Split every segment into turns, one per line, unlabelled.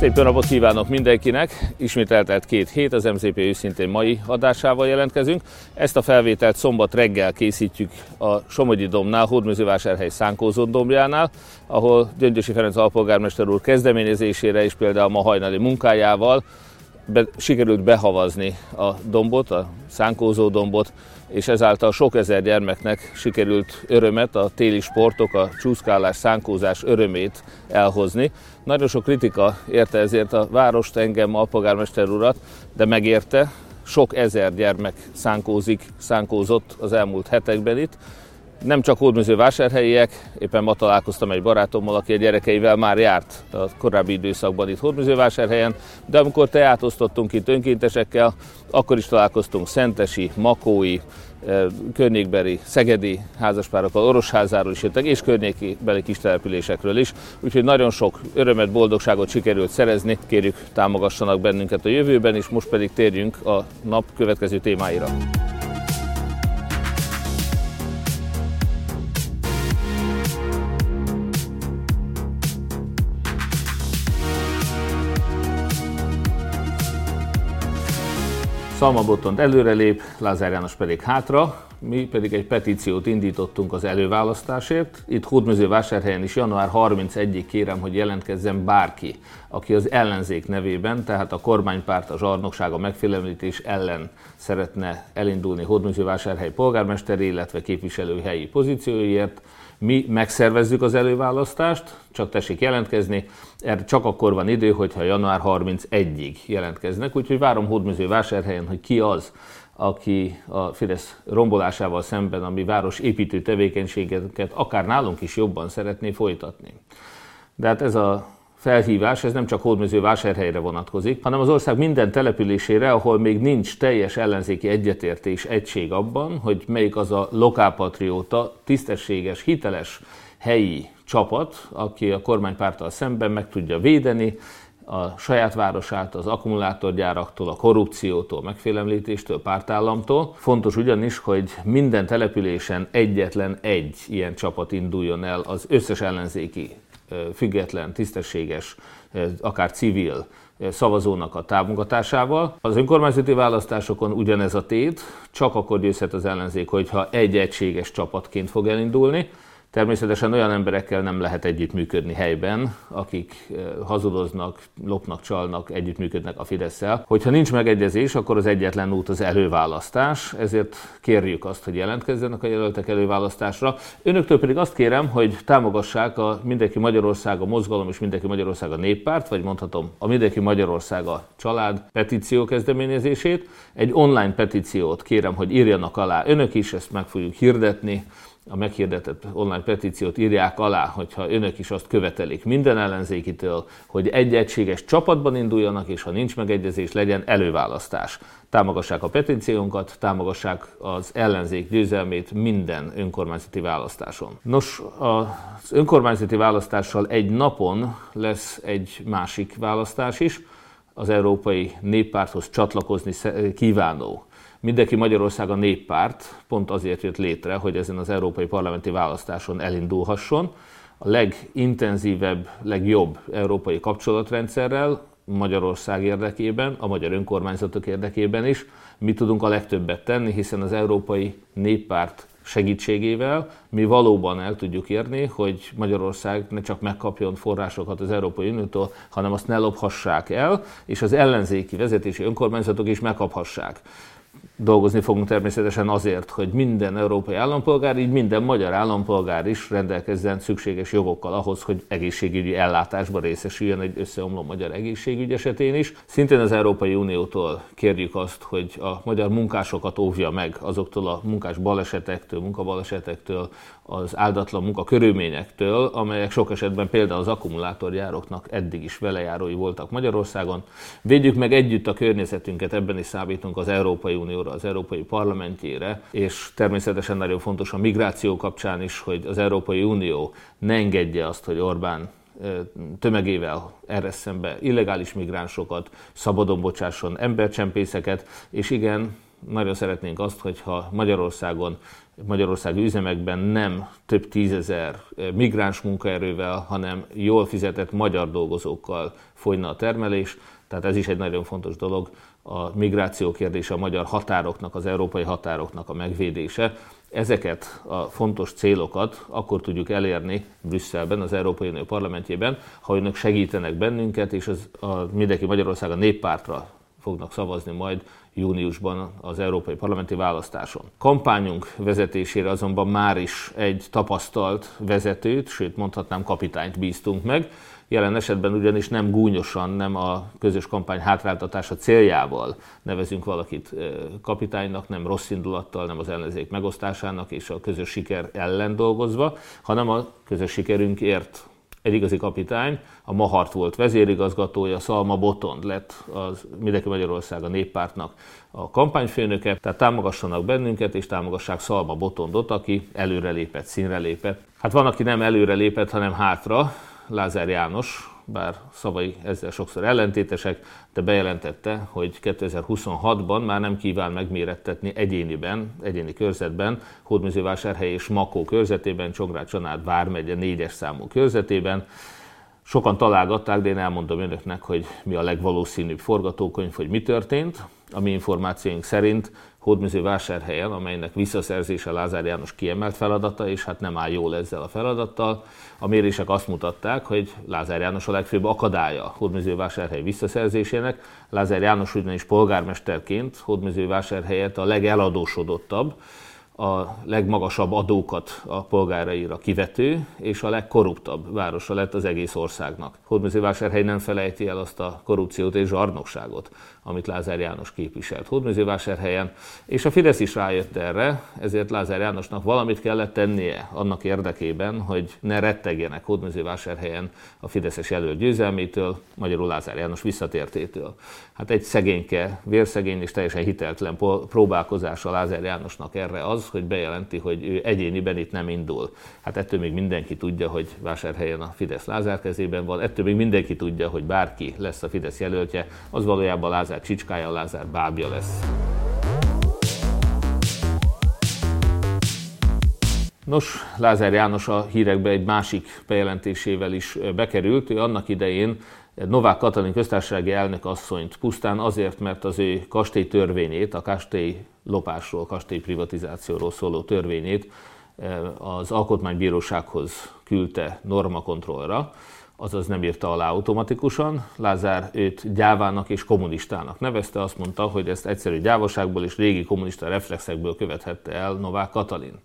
Szép jó napot kívánok mindenkinek! Ismét eltelt két hét, az MZP őszintén mai adásával jelentkezünk. Ezt a felvételt szombat reggel készítjük a Somogyi Domnál, Hódműzővásárhely Szánkózó dombjánál, ahol Gyöngyösi Ferenc alpolgármester úr kezdeményezésére és például ma hajnali munkájával be, sikerült behavazni a dombot, a szánkózó dombot, és ezáltal sok ezer gyermeknek sikerült örömet, a téli sportok, a csúszkálás, szánkózás örömét elhozni. Nagyon sok kritika érte ezért a várost, engem, a polgármester urat, de megérte. Sok ezer gyermek szánkózik, szánkózott az elmúlt hetekben itt, nem csak hódműző vásárhelyiek, éppen ma találkoztam egy barátommal, aki a gyerekeivel már járt a korábbi időszakban itt hódműző vásárhelyen, de amikor teátosztottunk itt önkéntesekkel, akkor is találkoztunk szentesi, makói, eh, környékbeli, szegedi házaspárokkal, orosházáról is jöttek, és környékbeli kis településekről is. Úgyhogy nagyon sok örömet, boldogságot sikerült szerezni. Kérjük, támogassanak bennünket a jövőben, és most pedig térjünk a nap következő témáira. Szalma Botont előrelép, Lázár János pedig hátra, mi pedig egy petíciót indítottunk az előválasztásért. Itt Hódmezővásárhelyen is január 31-ig kérem, hogy jelentkezzen bárki, aki az ellenzék nevében, tehát a kormánypárt, a zsarnokság, a megfélemlítés ellen szeretne elindulni Hódmezővásárhely polgármesteri, illetve képviselőhelyi pozícióiért, mi megszervezzük az előválasztást, csak tessék jelentkezni, erre csak akkor van idő, hogyha január 31-ig jelentkeznek, úgyhogy várom Hódműző vásárhelyen, hogy ki az, aki a Fidesz rombolásával szemben a mi város építő tevékenységeket akár nálunk is jobban szeretné folytatni. De hát ez a felhívás, ez nem csak Hódműző vásárhelyre vonatkozik, hanem az ország minden településére, ahol még nincs teljes ellenzéki egyetértés, egység abban, hogy melyik az a lokálpatrióta, tisztességes, hiteles helyi csapat, aki a kormánypárttal szemben meg tudja védeni a saját városát az akkumulátorgyáraktól, a korrupciótól, megfélemlítéstől, pártállamtól. Fontos ugyanis, hogy minden településen egyetlen egy ilyen csapat induljon el az összes ellenzéki független, tisztességes, akár civil szavazónak a támogatásával. Az önkormányzati választásokon ugyanez a tét, csak akkor győzhet az ellenzék, hogyha egy egységes csapatként fog elindulni. Természetesen olyan emberekkel nem lehet együttműködni helyben, akik eh, hazudoznak, lopnak, csalnak, együttműködnek a fidesz -el. Hogyha nincs megegyezés, akkor az egyetlen út az előválasztás, ezért kérjük azt, hogy jelentkezzenek a jelöltek előválasztásra. Önöktől pedig azt kérem, hogy támogassák a Mindenki Magyarország a mozgalom és Mindenki Magyarország a néppárt, vagy mondhatom a Mindenki Magyarország a család petíció kezdeményezését. Egy online petíciót kérem, hogy írjanak alá önök is, ezt meg fogjuk hirdetni a meghirdetett online petíciót írják alá, hogyha önök is azt követelik minden ellenzékitől, hogy egy egységes csapatban induljanak, és ha nincs megegyezés, legyen előválasztás. Támogassák a petíciónkat, támogassák az ellenzék győzelmét minden önkormányzati választáson. Nos, az önkormányzati választással egy napon lesz egy másik választás is, az Európai Néppárthoz csatlakozni kívánó Mindenki Magyarország a néppárt pont azért jött létre, hogy ezen az európai parlamenti választáson elindulhasson. A legintenzívebb, legjobb európai kapcsolatrendszerrel Magyarország érdekében, a magyar önkormányzatok érdekében is. Mi tudunk a legtöbbet tenni, hiszen az Európai Néppárt segítségével mi valóban el tudjuk érni, hogy Magyarország ne csak megkapjon forrásokat az Európai Uniótól, hanem azt ne lophassák el, és az ellenzéki vezetési önkormányzatok is megkaphassák dolgozni fogunk természetesen azért, hogy minden európai állampolgár, így minden magyar állampolgár is rendelkezzen szükséges jogokkal ahhoz, hogy egészségügyi ellátásba részesüljön egy összeomló magyar egészségügy esetén is. Szintén az Európai Uniótól kérjük azt, hogy a magyar munkásokat óvja meg azoktól a munkás balesetektől, munkabalesetektől, az áldatlan munkakörülményektől, amelyek sok esetben például az akkumulátorgyároknak eddig is velejárói voltak Magyarországon. Védjük meg együtt a környezetünket, ebben is számítunk az Európai Unióra, az Európai Parlamentjére, és természetesen nagyon fontos a migráció kapcsán is, hogy az Európai Unió ne engedje azt, hogy Orbán tömegével erre szembe illegális migránsokat, szabadon bocsásson embercsempészeket, és igen, nagyon szeretnénk azt, hogyha Magyarországon, Magyarországi üzemekben nem több tízezer migráns munkaerővel, hanem jól fizetett magyar dolgozókkal folyna a termelés. Tehát ez is egy nagyon fontos dolog, a migráció kérdése, a magyar határoknak, az európai határoknak a megvédése. Ezeket a fontos célokat akkor tudjuk elérni Brüsszelben, az Európai Unió parlamentjében, ha önök segítenek bennünket, és az, a Mindenki Magyarország a néppártra fognak szavazni majd júniusban az Európai Parlamenti választáson. Kampányunk vezetésére azonban már is egy tapasztalt vezetőt, sőt mondhatnám kapitányt bíztunk meg, Jelen esetben ugyanis nem gúnyosan, nem a közös kampány hátráltatása céljából nevezünk valakit kapitánynak, nem rossz indulattal, nem az ellenzék megosztásának és a közös siker ellen dolgozva, hanem a közös sikerünkért egy igazi kapitány, a Mahart volt vezérigazgatója, Szalma Botond lett az Mindenki Magyarország a néppártnak a kampányfőnöke, tehát támogassanak bennünket, és támogassák Szalma Botondot, aki előrelépett, színre lépett. Hát van, aki nem előrelépett, hanem hátra, Lázár János, bár szavai ezzel sokszor ellentétesek, de bejelentette, hogy 2026-ban már nem kíván megmérettetni egyéniben, egyéni körzetben, Hódműzővásárhely és Makó körzetében, Csongrád vármegye négyes számú körzetében. Sokan találgatták, de én elmondom önöknek, hogy mi a legvalószínűbb forgatókönyv, hogy mi történt. A mi információink szerint Hódműzővásárhelyen, amelynek visszaszerzése Lázár János kiemelt feladata, és hát nem áll jól ezzel a feladattal. A mérések azt mutatták, hogy Lázár János a legfőbb akadálya Hódműzővásárhely visszaszerzésének. Lázár János ugyanis polgármesterként Hódműzővásárhelyet a legeladósodottabb, a legmagasabb adókat a polgáraira kivető, és a legkorruptabb városa lett az egész országnak. Hódmezővásárhely nem felejti el azt a korrupciót és zsarnokságot, amit Lázár János képviselt Hódmezővásárhelyen, és a Fidesz is rájött erre, ezért Lázár Jánosnak valamit kellett tennie annak érdekében, hogy ne rettegjenek Hódmezővásárhelyen a Fideszes jelölt győzelmétől, magyarul Lázár János visszatértétől. Hát egy szegényke, vérszegény és teljesen hiteltelen próbálkozása Lázár Jánosnak erre az, hogy bejelenti, hogy ő egyéniben itt nem indul. Hát ettől még mindenki tudja, hogy vásárhelyen a Fidesz Lázár kezében van, ettől még mindenki tudja, hogy bárki lesz a Fidesz jelöltje, az valójában Lázár csicskája, Lázár bábja lesz. Nos, Lázár János a hírekbe egy másik bejelentésével is bekerült. Ő annak idején Novák Katalin köztársasági elnök asszonyt pusztán azért, mert az ő kastély törvényét, a kastély lopásról, kastély privatizációról szóló törvényét az Alkotmánybírósághoz küldte normakontrollra, azaz nem írta alá automatikusan. Lázár őt gyávának és kommunistának nevezte, azt mondta, hogy ezt egyszerű gyávaságból és régi kommunista reflexekből követhette el Novák Katalin.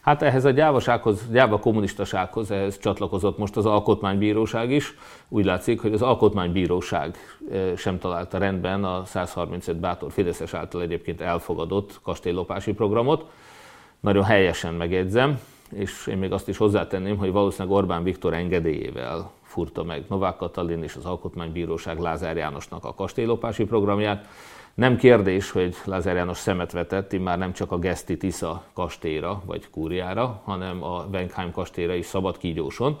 Hát ehhez a gyávasághoz, gyáva kommunistasághoz ehhez csatlakozott most az Alkotmánybíróság is. Úgy látszik, hogy az Alkotmánybíróság eh, sem találta rendben a 135 bátor Fideszes által egyébként elfogadott kastélylopási programot. Nagyon helyesen megjegyzem, és én még azt is hozzátenném, hogy valószínűleg Orbán Viktor engedélyével furta meg Novák Katalin és az Alkotmánybíróság Lázár Jánosnak a kastélylopási programját. Nem kérdés, hogy Lázár János szemet vetett, már nem csak a Geszti Tisza kastélyra vagy kúriára, hanem a Wenkheim kastélyra is szabad kígyóson.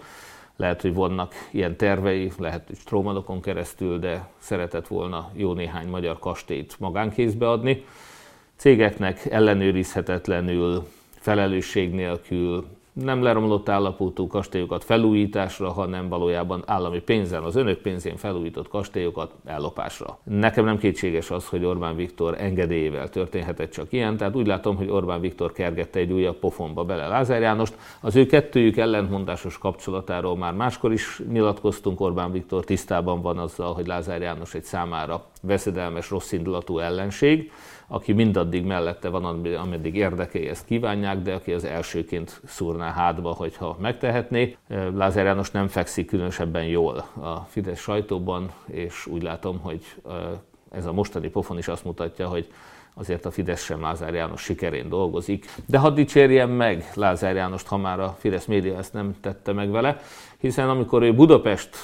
Lehet, hogy vannak ilyen tervei, lehet, hogy Strómanokon keresztül, de szeretett volna jó néhány magyar kastélyt magánkézbe adni. Cégeknek ellenőrizhetetlenül, felelősség nélkül nem leromlott állapotú kastélyokat felújításra, hanem valójában állami pénzen, az önök pénzén felújított kastélyokat ellopásra. Nekem nem kétséges az, hogy Orbán Viktor engedélyével történhetett csak ilyen, tehát úgy látom, hogy Orbán Viktor kergette egy újabb pofonba bele Lázár Jánost. Az ő kettőjük ellentmondásos kapcsolatáról már máskor is nyilatkoztunk, Orbán Viktor tisztában van azzal, hogy Lázár János egy számára veszedelmes, rosszindulatú ellenség, aki mindaddig mellette van, ameddig érdekei ezt kívánják, de aki az elsőként szúrná hátba, hogyha megtehetné. Lázár János nem fekszik különösebben jól a Fidesz sajtóban, és úgy látom, hogy ez a mostani pofon is azt mutatja, hogy azért a Fidesz sem Lázár János sikerén dolgozik. De hadd dicsérjem meg Lázár Jánost, ha már a Fidesz média ezt nem tette meg vele, hiszen amikor ő Budapest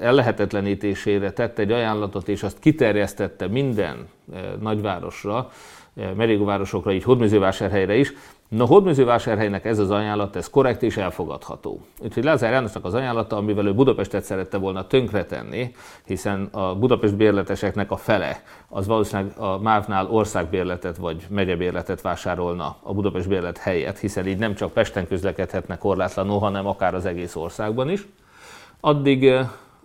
ellehetetlenítésére tette egy ajánlatot, és azt kiterjesztette minden nagyvárosra, merégóvárosokra, így Hódműzővásárhelyre is, Na, Hódműzővásárhelynek ez az ajánlat, ez korrekt és elfogadható. Úgyhogy Lázár Jánosnak az ajánlata, amivel ő Budapestet szerette volna tönkretenni, hiszen a Budapest bérleteseknek a fele az valószínűleg a MÁV-nál országbérletet vagy megyebérletet vásárolna a Budapest bérlet helyett, hiszen így nem csak Pesten közlekedhetnek korlátlanul, hanem akár az egész országban is. Addig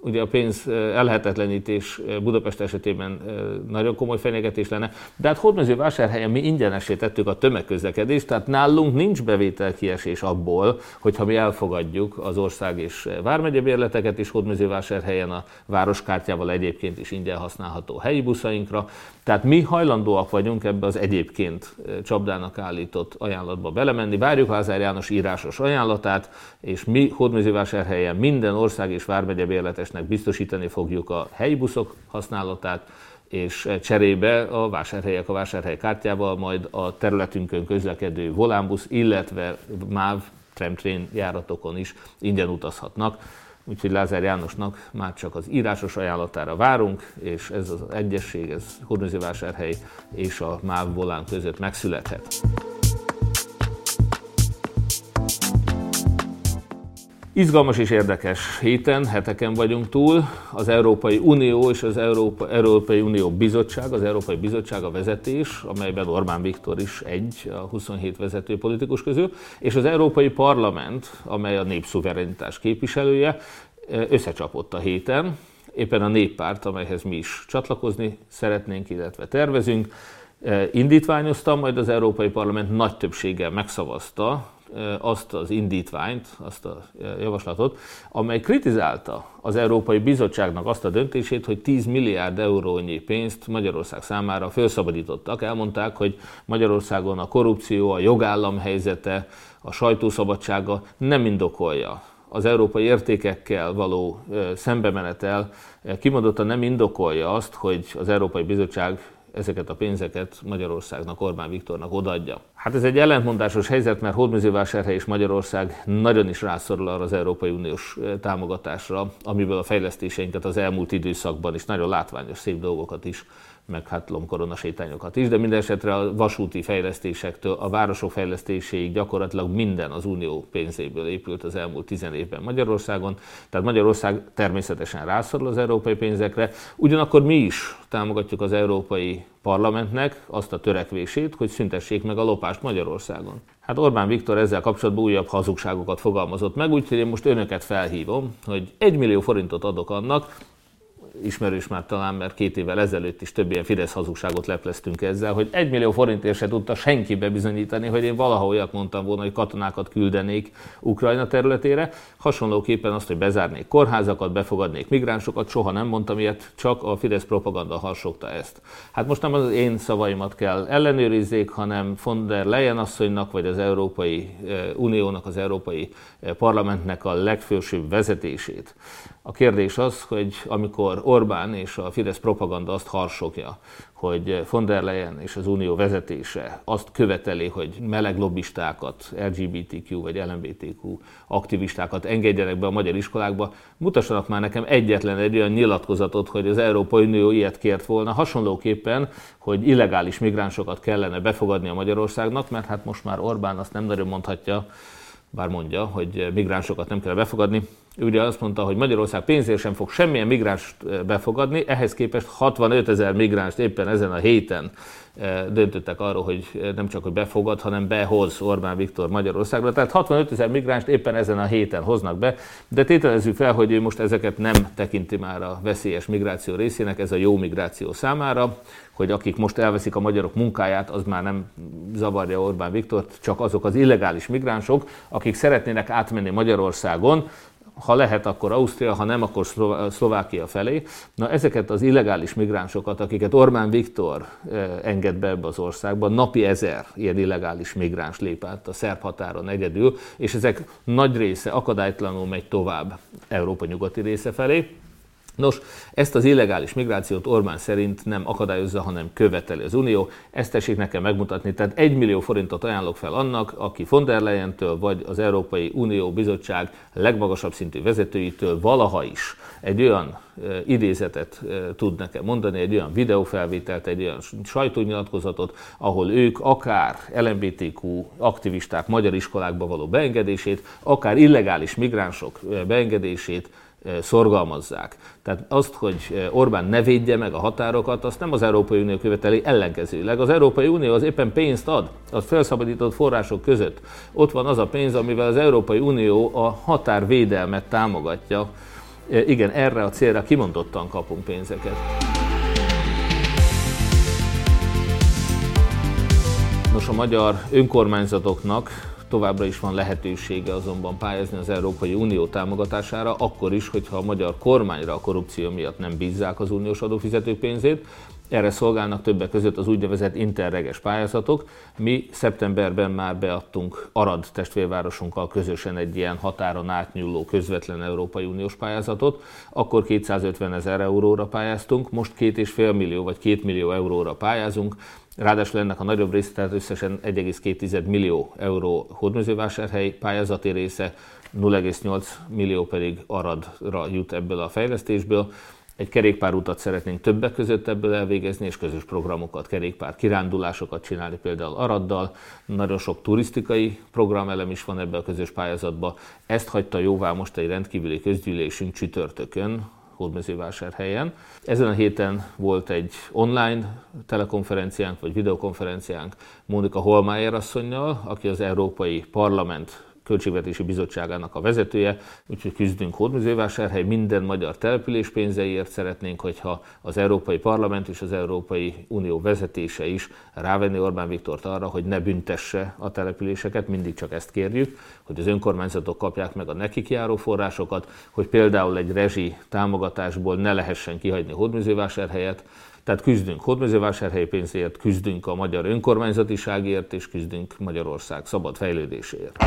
ugye a pénz elhetetlenítés Budapest esetében nagyon komoly fenyegetés lenne, de hát Hódmezővásárhelyen mi ingyenesé tettük a tömegközlekedést, tehát nálunk nincs bevételkiesés abból, hogyha mi elfogadjuk az ország és vármegye bérleteket, és Hódmezővásárhelyen a városkártyával egyébként is ingyen használható helyi buszainkra, tehát mi hajlandóak vagyunk ebbe az egyébként csapdának állított ajánlatba belemenni. Várjuk Lázár János írásos ajánlatát, és mi Hódmezővásárhelyen minden ország és vármegye bérletesnek biztosítani fogjuk a helyi buszok használatát, és cserébe a vásárhelyek a vásárhely kártyával majd a területünkön közlekedő volánbusz, illetve MÁV tramtrain járatokon is ingyen utazhatnak. Úgyhogy Lázár Jánosnak már csak az írásos ajánlatára várunk, és ez az egyesség, ez Hódműzővásárhely és a MÁV volán között megszülethet. Izgalmas és érdekes héten, heteken vagyunk túl. Az Európai Unió és az Európa, Európai Unió Bizottság, az Európai Bizottság a vezetés, amelyben Orbán Viktor is egy a 27 vezető politikus közül, és az Európai Parlament, amely a népszuverenitás képviselője, összecsapott a héten. Éppen a néppárt, amelyhez mi is csatlakozni szeretnénk, illetve tervezünk, indítványozta, majd az Európai Parlament nagy többséggel megszavazta azt az indítványt, azt a javaslatot, amely kritizálta az Európai Bizottságnak azt a döntését, hogy 10 milliárd eurónyi pénzt Magyarország számára felszabadítottak. Elmondták, hogy Magyarországon a korrupció, a jogállam helyzete, a sajtószabadsága nem indokolja az európai értékekkel való szembemenetel kimondottan nem indokolja azt, hogy az Európai Bizottság ezeket a pénzeket Magyarországnak, Orbán Viktornak odaadja. Hát ez egy ellentmondásos helyzet, mert Hódműzővásárhely és Magyarország nagyon is rászorul arra az Európai Uniós támogatásra, amiből a fejlesztéseinket az elmúlt időszakban is nagyon látványos, szép dolgokat is meg hát lomkorona is, de minden esetre a vasúti fejlesztésektől a városok fejlesztéséig gyakorlatilag minden az unió pénzéből épült az elmúlt tizen évben Magyarországon. Tehát Magyarország természetesen rászorul az európai pénzekre, ugyanakkor mi is támogatjuk az Európai Parlamentnek azt a törekvését, hogy szüntessék meg a lopást Magyarországon. Hát Orbán Viktor ezzel kapcsolatban újabb hazugságokat fogalmazott meg, úgyhogy én most önöket felhívom, hogy egy millió forintot adok annak, ismerős már talán, mert két évvel ezelőtt is több ilyen Fidesz hazugságot lepleztünk ezzel, hogy egy millió forintért se tudta senki bebizonyítani, hogy én valaha olyat mondtam volna, hogy katonákat küldenék Ukrajna területére. Hasonlóképpen azt, hogy bezárnék kórházakat, befogadnék migránsokat, soha nem mondtam ilyet, csak a Fidesz propaganda harsogta ezt. Hát most nem az én szavaimat kell ellenőrizzék, hanem von der Leyen asszonynak, vagy az Európai eh, Uniónak, az Európai eh, Parlamentnek a legfősőbb vezetését. A kérdés az, hogy amikor Orbán és a Fidesz propaganda azt harsogja, hogy von der Leyen és az unió vezetése azt követeli, hogy meleg lobbistákat, LGBTQ vagy LMBTQ aktivistákat engedjenek be a magyar iskolákba, mutassanak már nekem egyetlen egy olyan nyilatkozatot, hogy az Európai Unió ilyet kért volna, hasonlóképpen, hogy illegális migránsokat kellene befogadni a Magyarországnak, mert hát most már Orbán azt nem nagyon mondhatja, bár mondja, hogy migránsokat nem kell befogadni. Ugye azt mondta, hogy Magyarország pénzért sem fog semmilyen migránst befogadni, ehhez képest 65 ezer migránst éppen ezen a héten döntöttek arról, hogy nem csak hogy befogad, hanem behoz Orbán Viktor Magyarországra. Tehát 65 ezer migránst éppen ezen a héten hoznak be, de tételezzük fel, hogy ő most ezeket nem tekinti már a veszélyes migráció részének, ez a jó migráció számára, hogy akik most elveszik a magyarok munkáját, az már nem zavarja Orbán Viktort, csak azok az illegális migránsok, akik szeretnének átmenni Magyarországon, ha lehet, akkor Ausztria, ha nem, akkor Szlovákia felé. Na ezeket az illegális migránsokat, akiket Orbán Viktor enged be ebbe az országba, napi ezer ilyen illegális migráns lép át a szerb határon egyedül, és ezek nagy része akadálytlanul megy tovább Európa nyugati része felé. Nos, ezt az illegális migrációt Orbán szerint nem akadályozza, hanem követeli az Unió. Ezt tessék nekem megmutatni. Tehát egy millió forintot ajánlok fel annak, aki von der Leyen-től vagy az Európai Unió Bizottság legmagasabb szintű vezetőitől valaha is egy olyan idézetet tud nekem mondani, egy olyan videófelvételt, egy olyan sajtónyilatkozatot, ahol ők akár LMBTQ aktivisták magyar iskolákba való beengedését, akár illegális migránsok beengedését szorgalmazzák. Tehát azt, hogy Orbán ne védje meg a határokat, azt nem az Európai Unió követeli, ellenkezőleg. Az Európai Unió az éppen pénzt ad, az felszabadított források között. Ott van az a pénz, amivel az Európai Unió a határvédelmet támogatja. Igen, erre a célra kimondottan kapunk pénzeket. Nos, a magyar önkormányzatoknak Továbbra is van lehetősége azonban pályázni az Európai Unió támogatására, akkor is, hogyha a magyar kormányra a korrupció miatt nem bízzák az uniós adófizetők pénzét. Erre szolgálnak többek között az úgynevezett interreges pályázatok. Mi szeptemberben már beadtunk Arad testvérvárosunkkal közösen egy ilyen határon átnyúló közvetlen Európai Uniós pályázatot. Akkor 250 ezer euróra pályáztunk, most 2,5 millió vagy 2 millió euróra pályázunk. Ráadásul ennek a nagyobb része, tehát összesen 1,2 millió euró hódmezővásárhely pályázati része, 0,8 millió pedig Aradra jut ebből a fejlesztésből. Egy kerékpárutat szeretnénk többek között ebből elvégezni, és közös programokat, kerékpár kirándulásokat csinálni például Araddal. Nagyon sok turisztikai programelem is van ebbe a közös pályázatba. Ezt hagyta jóvá most egy rendkívüli közgyűlésünk csütörtökön, Hódmezővásárhelyen. Ezen a héten volt egy online telekonferenciánk, vagy videokonferenciánk Mónika Holmájer asszonynal, aki az Európai Parlament Költségvetési Bizottságának a vezetője, úgyhogy küzdünk Hódműzővásárhely, minden magyar település pénzeiért szeretnénk, hogyha az Európai Parlament és az Európai Unió vezetése is rávenni Orbán Viktort arra, hogy ne büntesse a településeket, mindig csak ezt kérjük, hogy az önkormányzatok kapják meg a nekik járó forrásokat, hogy például egy rezsi támogatásból ne lehessen kihagyni Hódműzővásárhelyet, tehát küzdünk hódmezővásárhelyi pénzért, küzdünk a magyar önkormányzatiságért, és küzdünk Magyarország szabad fejlődéséért.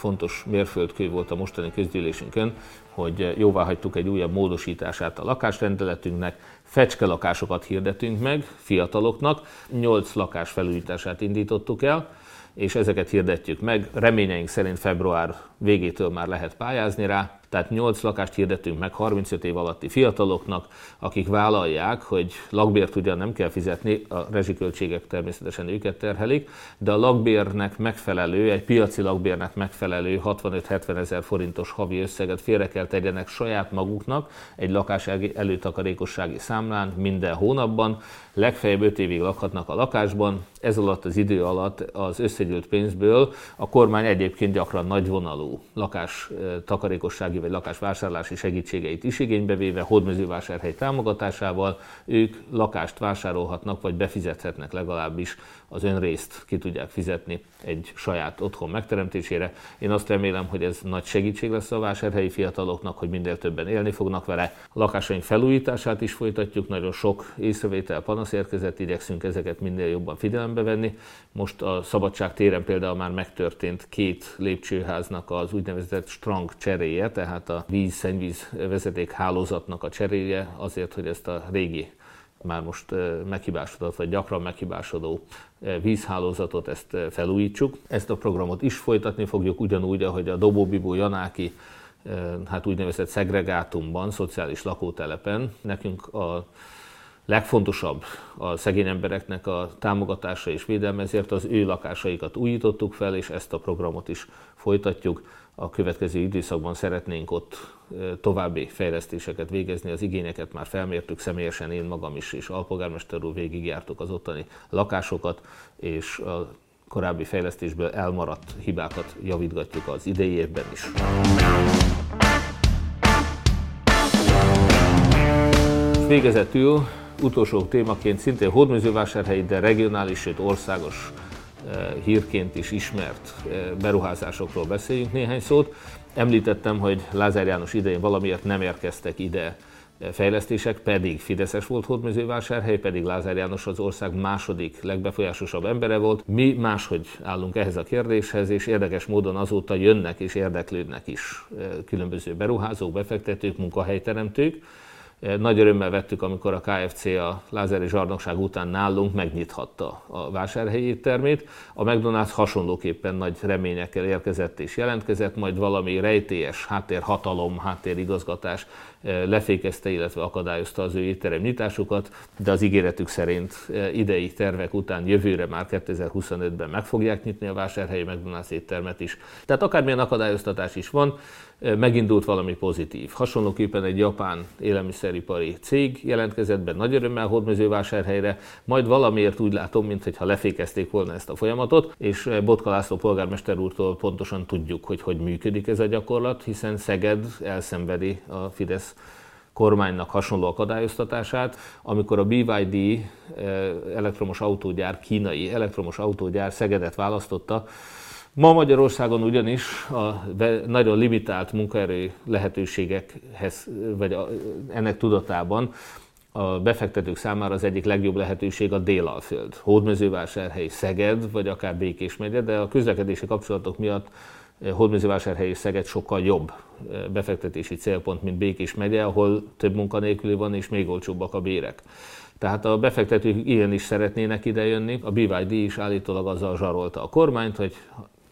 fontos mérföldkő volt a mostani közgyűlésünkön, hogy jóvá hagytuk egy újabb módosítását a lakásrendeletünknek, fecske lakásokat hirdetünk meg fiataloknak, 8 lakás felújítását indítottuk el, és ezeket hirdetjük meg. Reményeink szerint február végétől már lehet pályázni rá, tehát 8 lakást hirdetünk meg 35 év alatti fiataloknak, akik vállalják, hogy lakbért ugyan nem kell fizetni, a rezsiköltségek természetesen őket terhelik, de a lakbérnek megfelelő, egy piaci lakbérnek megfelelő 65-70 ezer forintos havi összeget félre kell tegyenek saját maguknak egy lakás előtakarékossági számlán minden hónapban, legfeljebb 5 évig lakhatnak a lakásban, ez alatt az idő alatt az összegyűlt pénzből a kormány egyébként gyakran nagyvonalú lakás takarékossági vagy lakásvásárlási segítségeit is igénybe véve, hódmezővásárhely támogatásával ők lakást vásárolhatnak, vagy befizethetnek legalábbis az önrészt ki tudják fizetni egy saját otthon megteremtésére. Én azt remélem, hogy ez nagy segítség lesz a vásárhelyi fiataloknak, hogy minél többen élni fognak vele. A lakásaink felújítását is folytatjuk, nagyon sok észrevétel, panasz érkezett, igyekszünk ezeket minél jobban figyelembe venni. Most a Szabadság téren például már megtörtént két lépcsőháznak az úgynevezett strang cseréje, tehát a víz-szennyvíz vezeték hálózatnak a cseréje azért, hogy ezt a régi már most meghibásodott, vagy gyakran meghibásodó vízhálózatot, ezt felújítsuk. Ezt a programot is folytatni fogjuk, ugyanúgy, ahogy a Dobóbibó Janáki hát úgynevezett szegregátumban, szociális lakótelepen. Nekünk a legfontosabb a szegény embereknek a támogatása és védelme, ezért az ő lakásaikat újítottuk fel, és ezt a programot is folytatjuk. A következő időszakban szeretnénk ott további fejlesztéseket végezni, az igényeket már felmértük személyesen, én magam is, és alpolgármester úr végigjártuk az ottani lakásokat, és a korábbi fejlesztésből elmaradt hibákat javítgatjuk az idei évben is. Végezetül utolsó témaként szintén hódműzővásárhelyi, de regionális, sőt országos hírként is ismert beruházásokról beszéljünk néhány szót. Említettem, hogy Lázár János idején valamiért nem érkeztek ide fejlesztések, pedig Fideszes volt Hódmezővásárhely, pedig Lázár János az ország második legbefolyásosabb embere volt. Mi máshogy állunk ehhez a kérdéshez, és érdekes módon azóta jönnek és érdeklődnek is különböző beruházók, befektetők, munkahelyteremtők, nagy örömmel vettük, amikor a KFC a lázeri zsarnokság után nálunk megnyithatta a vásárhelyi éttermét. A McDonald's hasonlóképpen nagy reményekkel érkezett és jelentkezett, majd valami rejtélyes háttérhatalom, háttérigazgatás lefékezte, illetve akadályozta az ő étterem nyitásukat, de az ígéretük szerint idei tervek után jövőre már 2025-ben meg fogják nyitni a vásárhelyi McDonald's éttermet is. Tehát akármilyen akadályoztatás is van, megindult valami pozitív. Hasonlóképpen egy japán élelmiszeripari cég jelentkezett be nagy örömmel hódmezővásárhelyre, majd valamiért úgy látom, mintha lefékezték volna ezt a folyamatot, és Botka László polgármester úrtól pontosan tudjuk, hogy hogy működik ez a gyakorlat, hiszen Szeged elszenvedi a Fidesz kormánynak hasonló akadályoztatását, amikor a BYD eh, elektromos autógyár, kínai elektromos autógyár Szegedet választotta, Ma Magyarországon ugyanis a nagyon limitált munkaerő lehetőségekhez, vagy ennek tudatában a befektetők számára az egyik legjobb lehetőség a Délalföld. Hódmezővásárhely, Szeged, vagy akár Békés megye, de a közlekedési kapcsolatok miatt eh, Hódmezővásárhely és Szeged sokkal jobb eh, befektetési célpont, mint Békés megye, ahol több munkanélküli van és még olcsóbbak a bérek. Tehát a befektetők ilyen is szeretnének idejönni. A BYD is állítólag azzal zsarolta a kormányt, hogy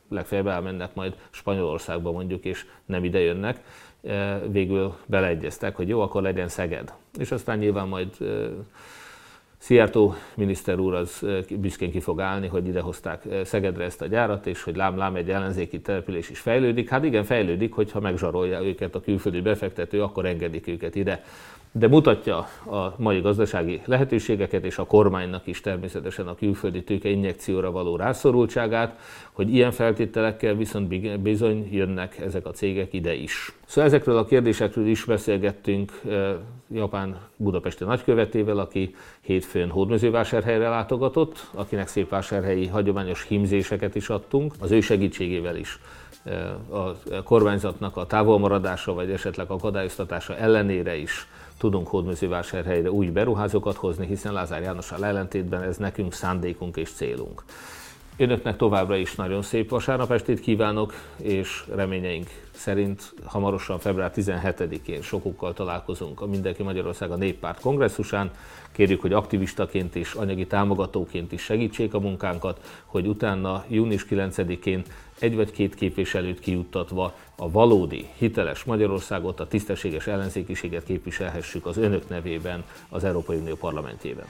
legfeljebb elmennek majd Spanyolországba mondjuk, és nem ide jönnek, e, végül beleegyeztek, hogy jó, akkor legyen Szeged. És aztán nyilván majd e, Szijjártó miniszter úr az e, büszkén ki fog állni, hogy idehozták Szegedre ezt a gyárat, és hogy lám-lám egy ellenzéki település is fejlődik. Hát igen, fejlődik, hogyha megzsarolja őket a külföldi befektető, akkor engedik őket ide de mutatja a mai gazdasági lehetőségeket, és a kormánynak is természetesen a külföldi tőke injekcióra való rászorultságát, hogy ilyen feltételekkel viszont bizony jönnek ezek a cégek ide is. Szóval ezekről a kérdésekről is beszélgettünk eh, Japán budapesti nagykövetével, aki hétfőn hódmezővásárhelyre látogatott, akinek szép vásárhelyi hagyományos hímzéseket is adtunk, az ő segítségével is eh, a kormányzatnak a távolmaradása vagy esetleg akadályoztatása ellenére is tudunk hódmezővásárhelyre új beruházókat hozni, hiszen Lázár Jánossal ellentétben ez nekünk szándékunk és célunk. Önöknek továbbra is nagyon szép vasárnap estét kívánok, és reményeink szerint hamarosan február 17-én sokukkal találkozunk a Mindenki Magyarország a Néppárt kongresszusán. Kérjük, hogy aktivistaként és anyagi támogatóként is segítsék a munkánkat, hogy utána június 9-én egy vagy két képviselőt kijuttatva a valódi, hiteles Magyarországot, a tisztességes ellenzékiséget képviselhessük az önök nevében az Európai Unió parlamentjében.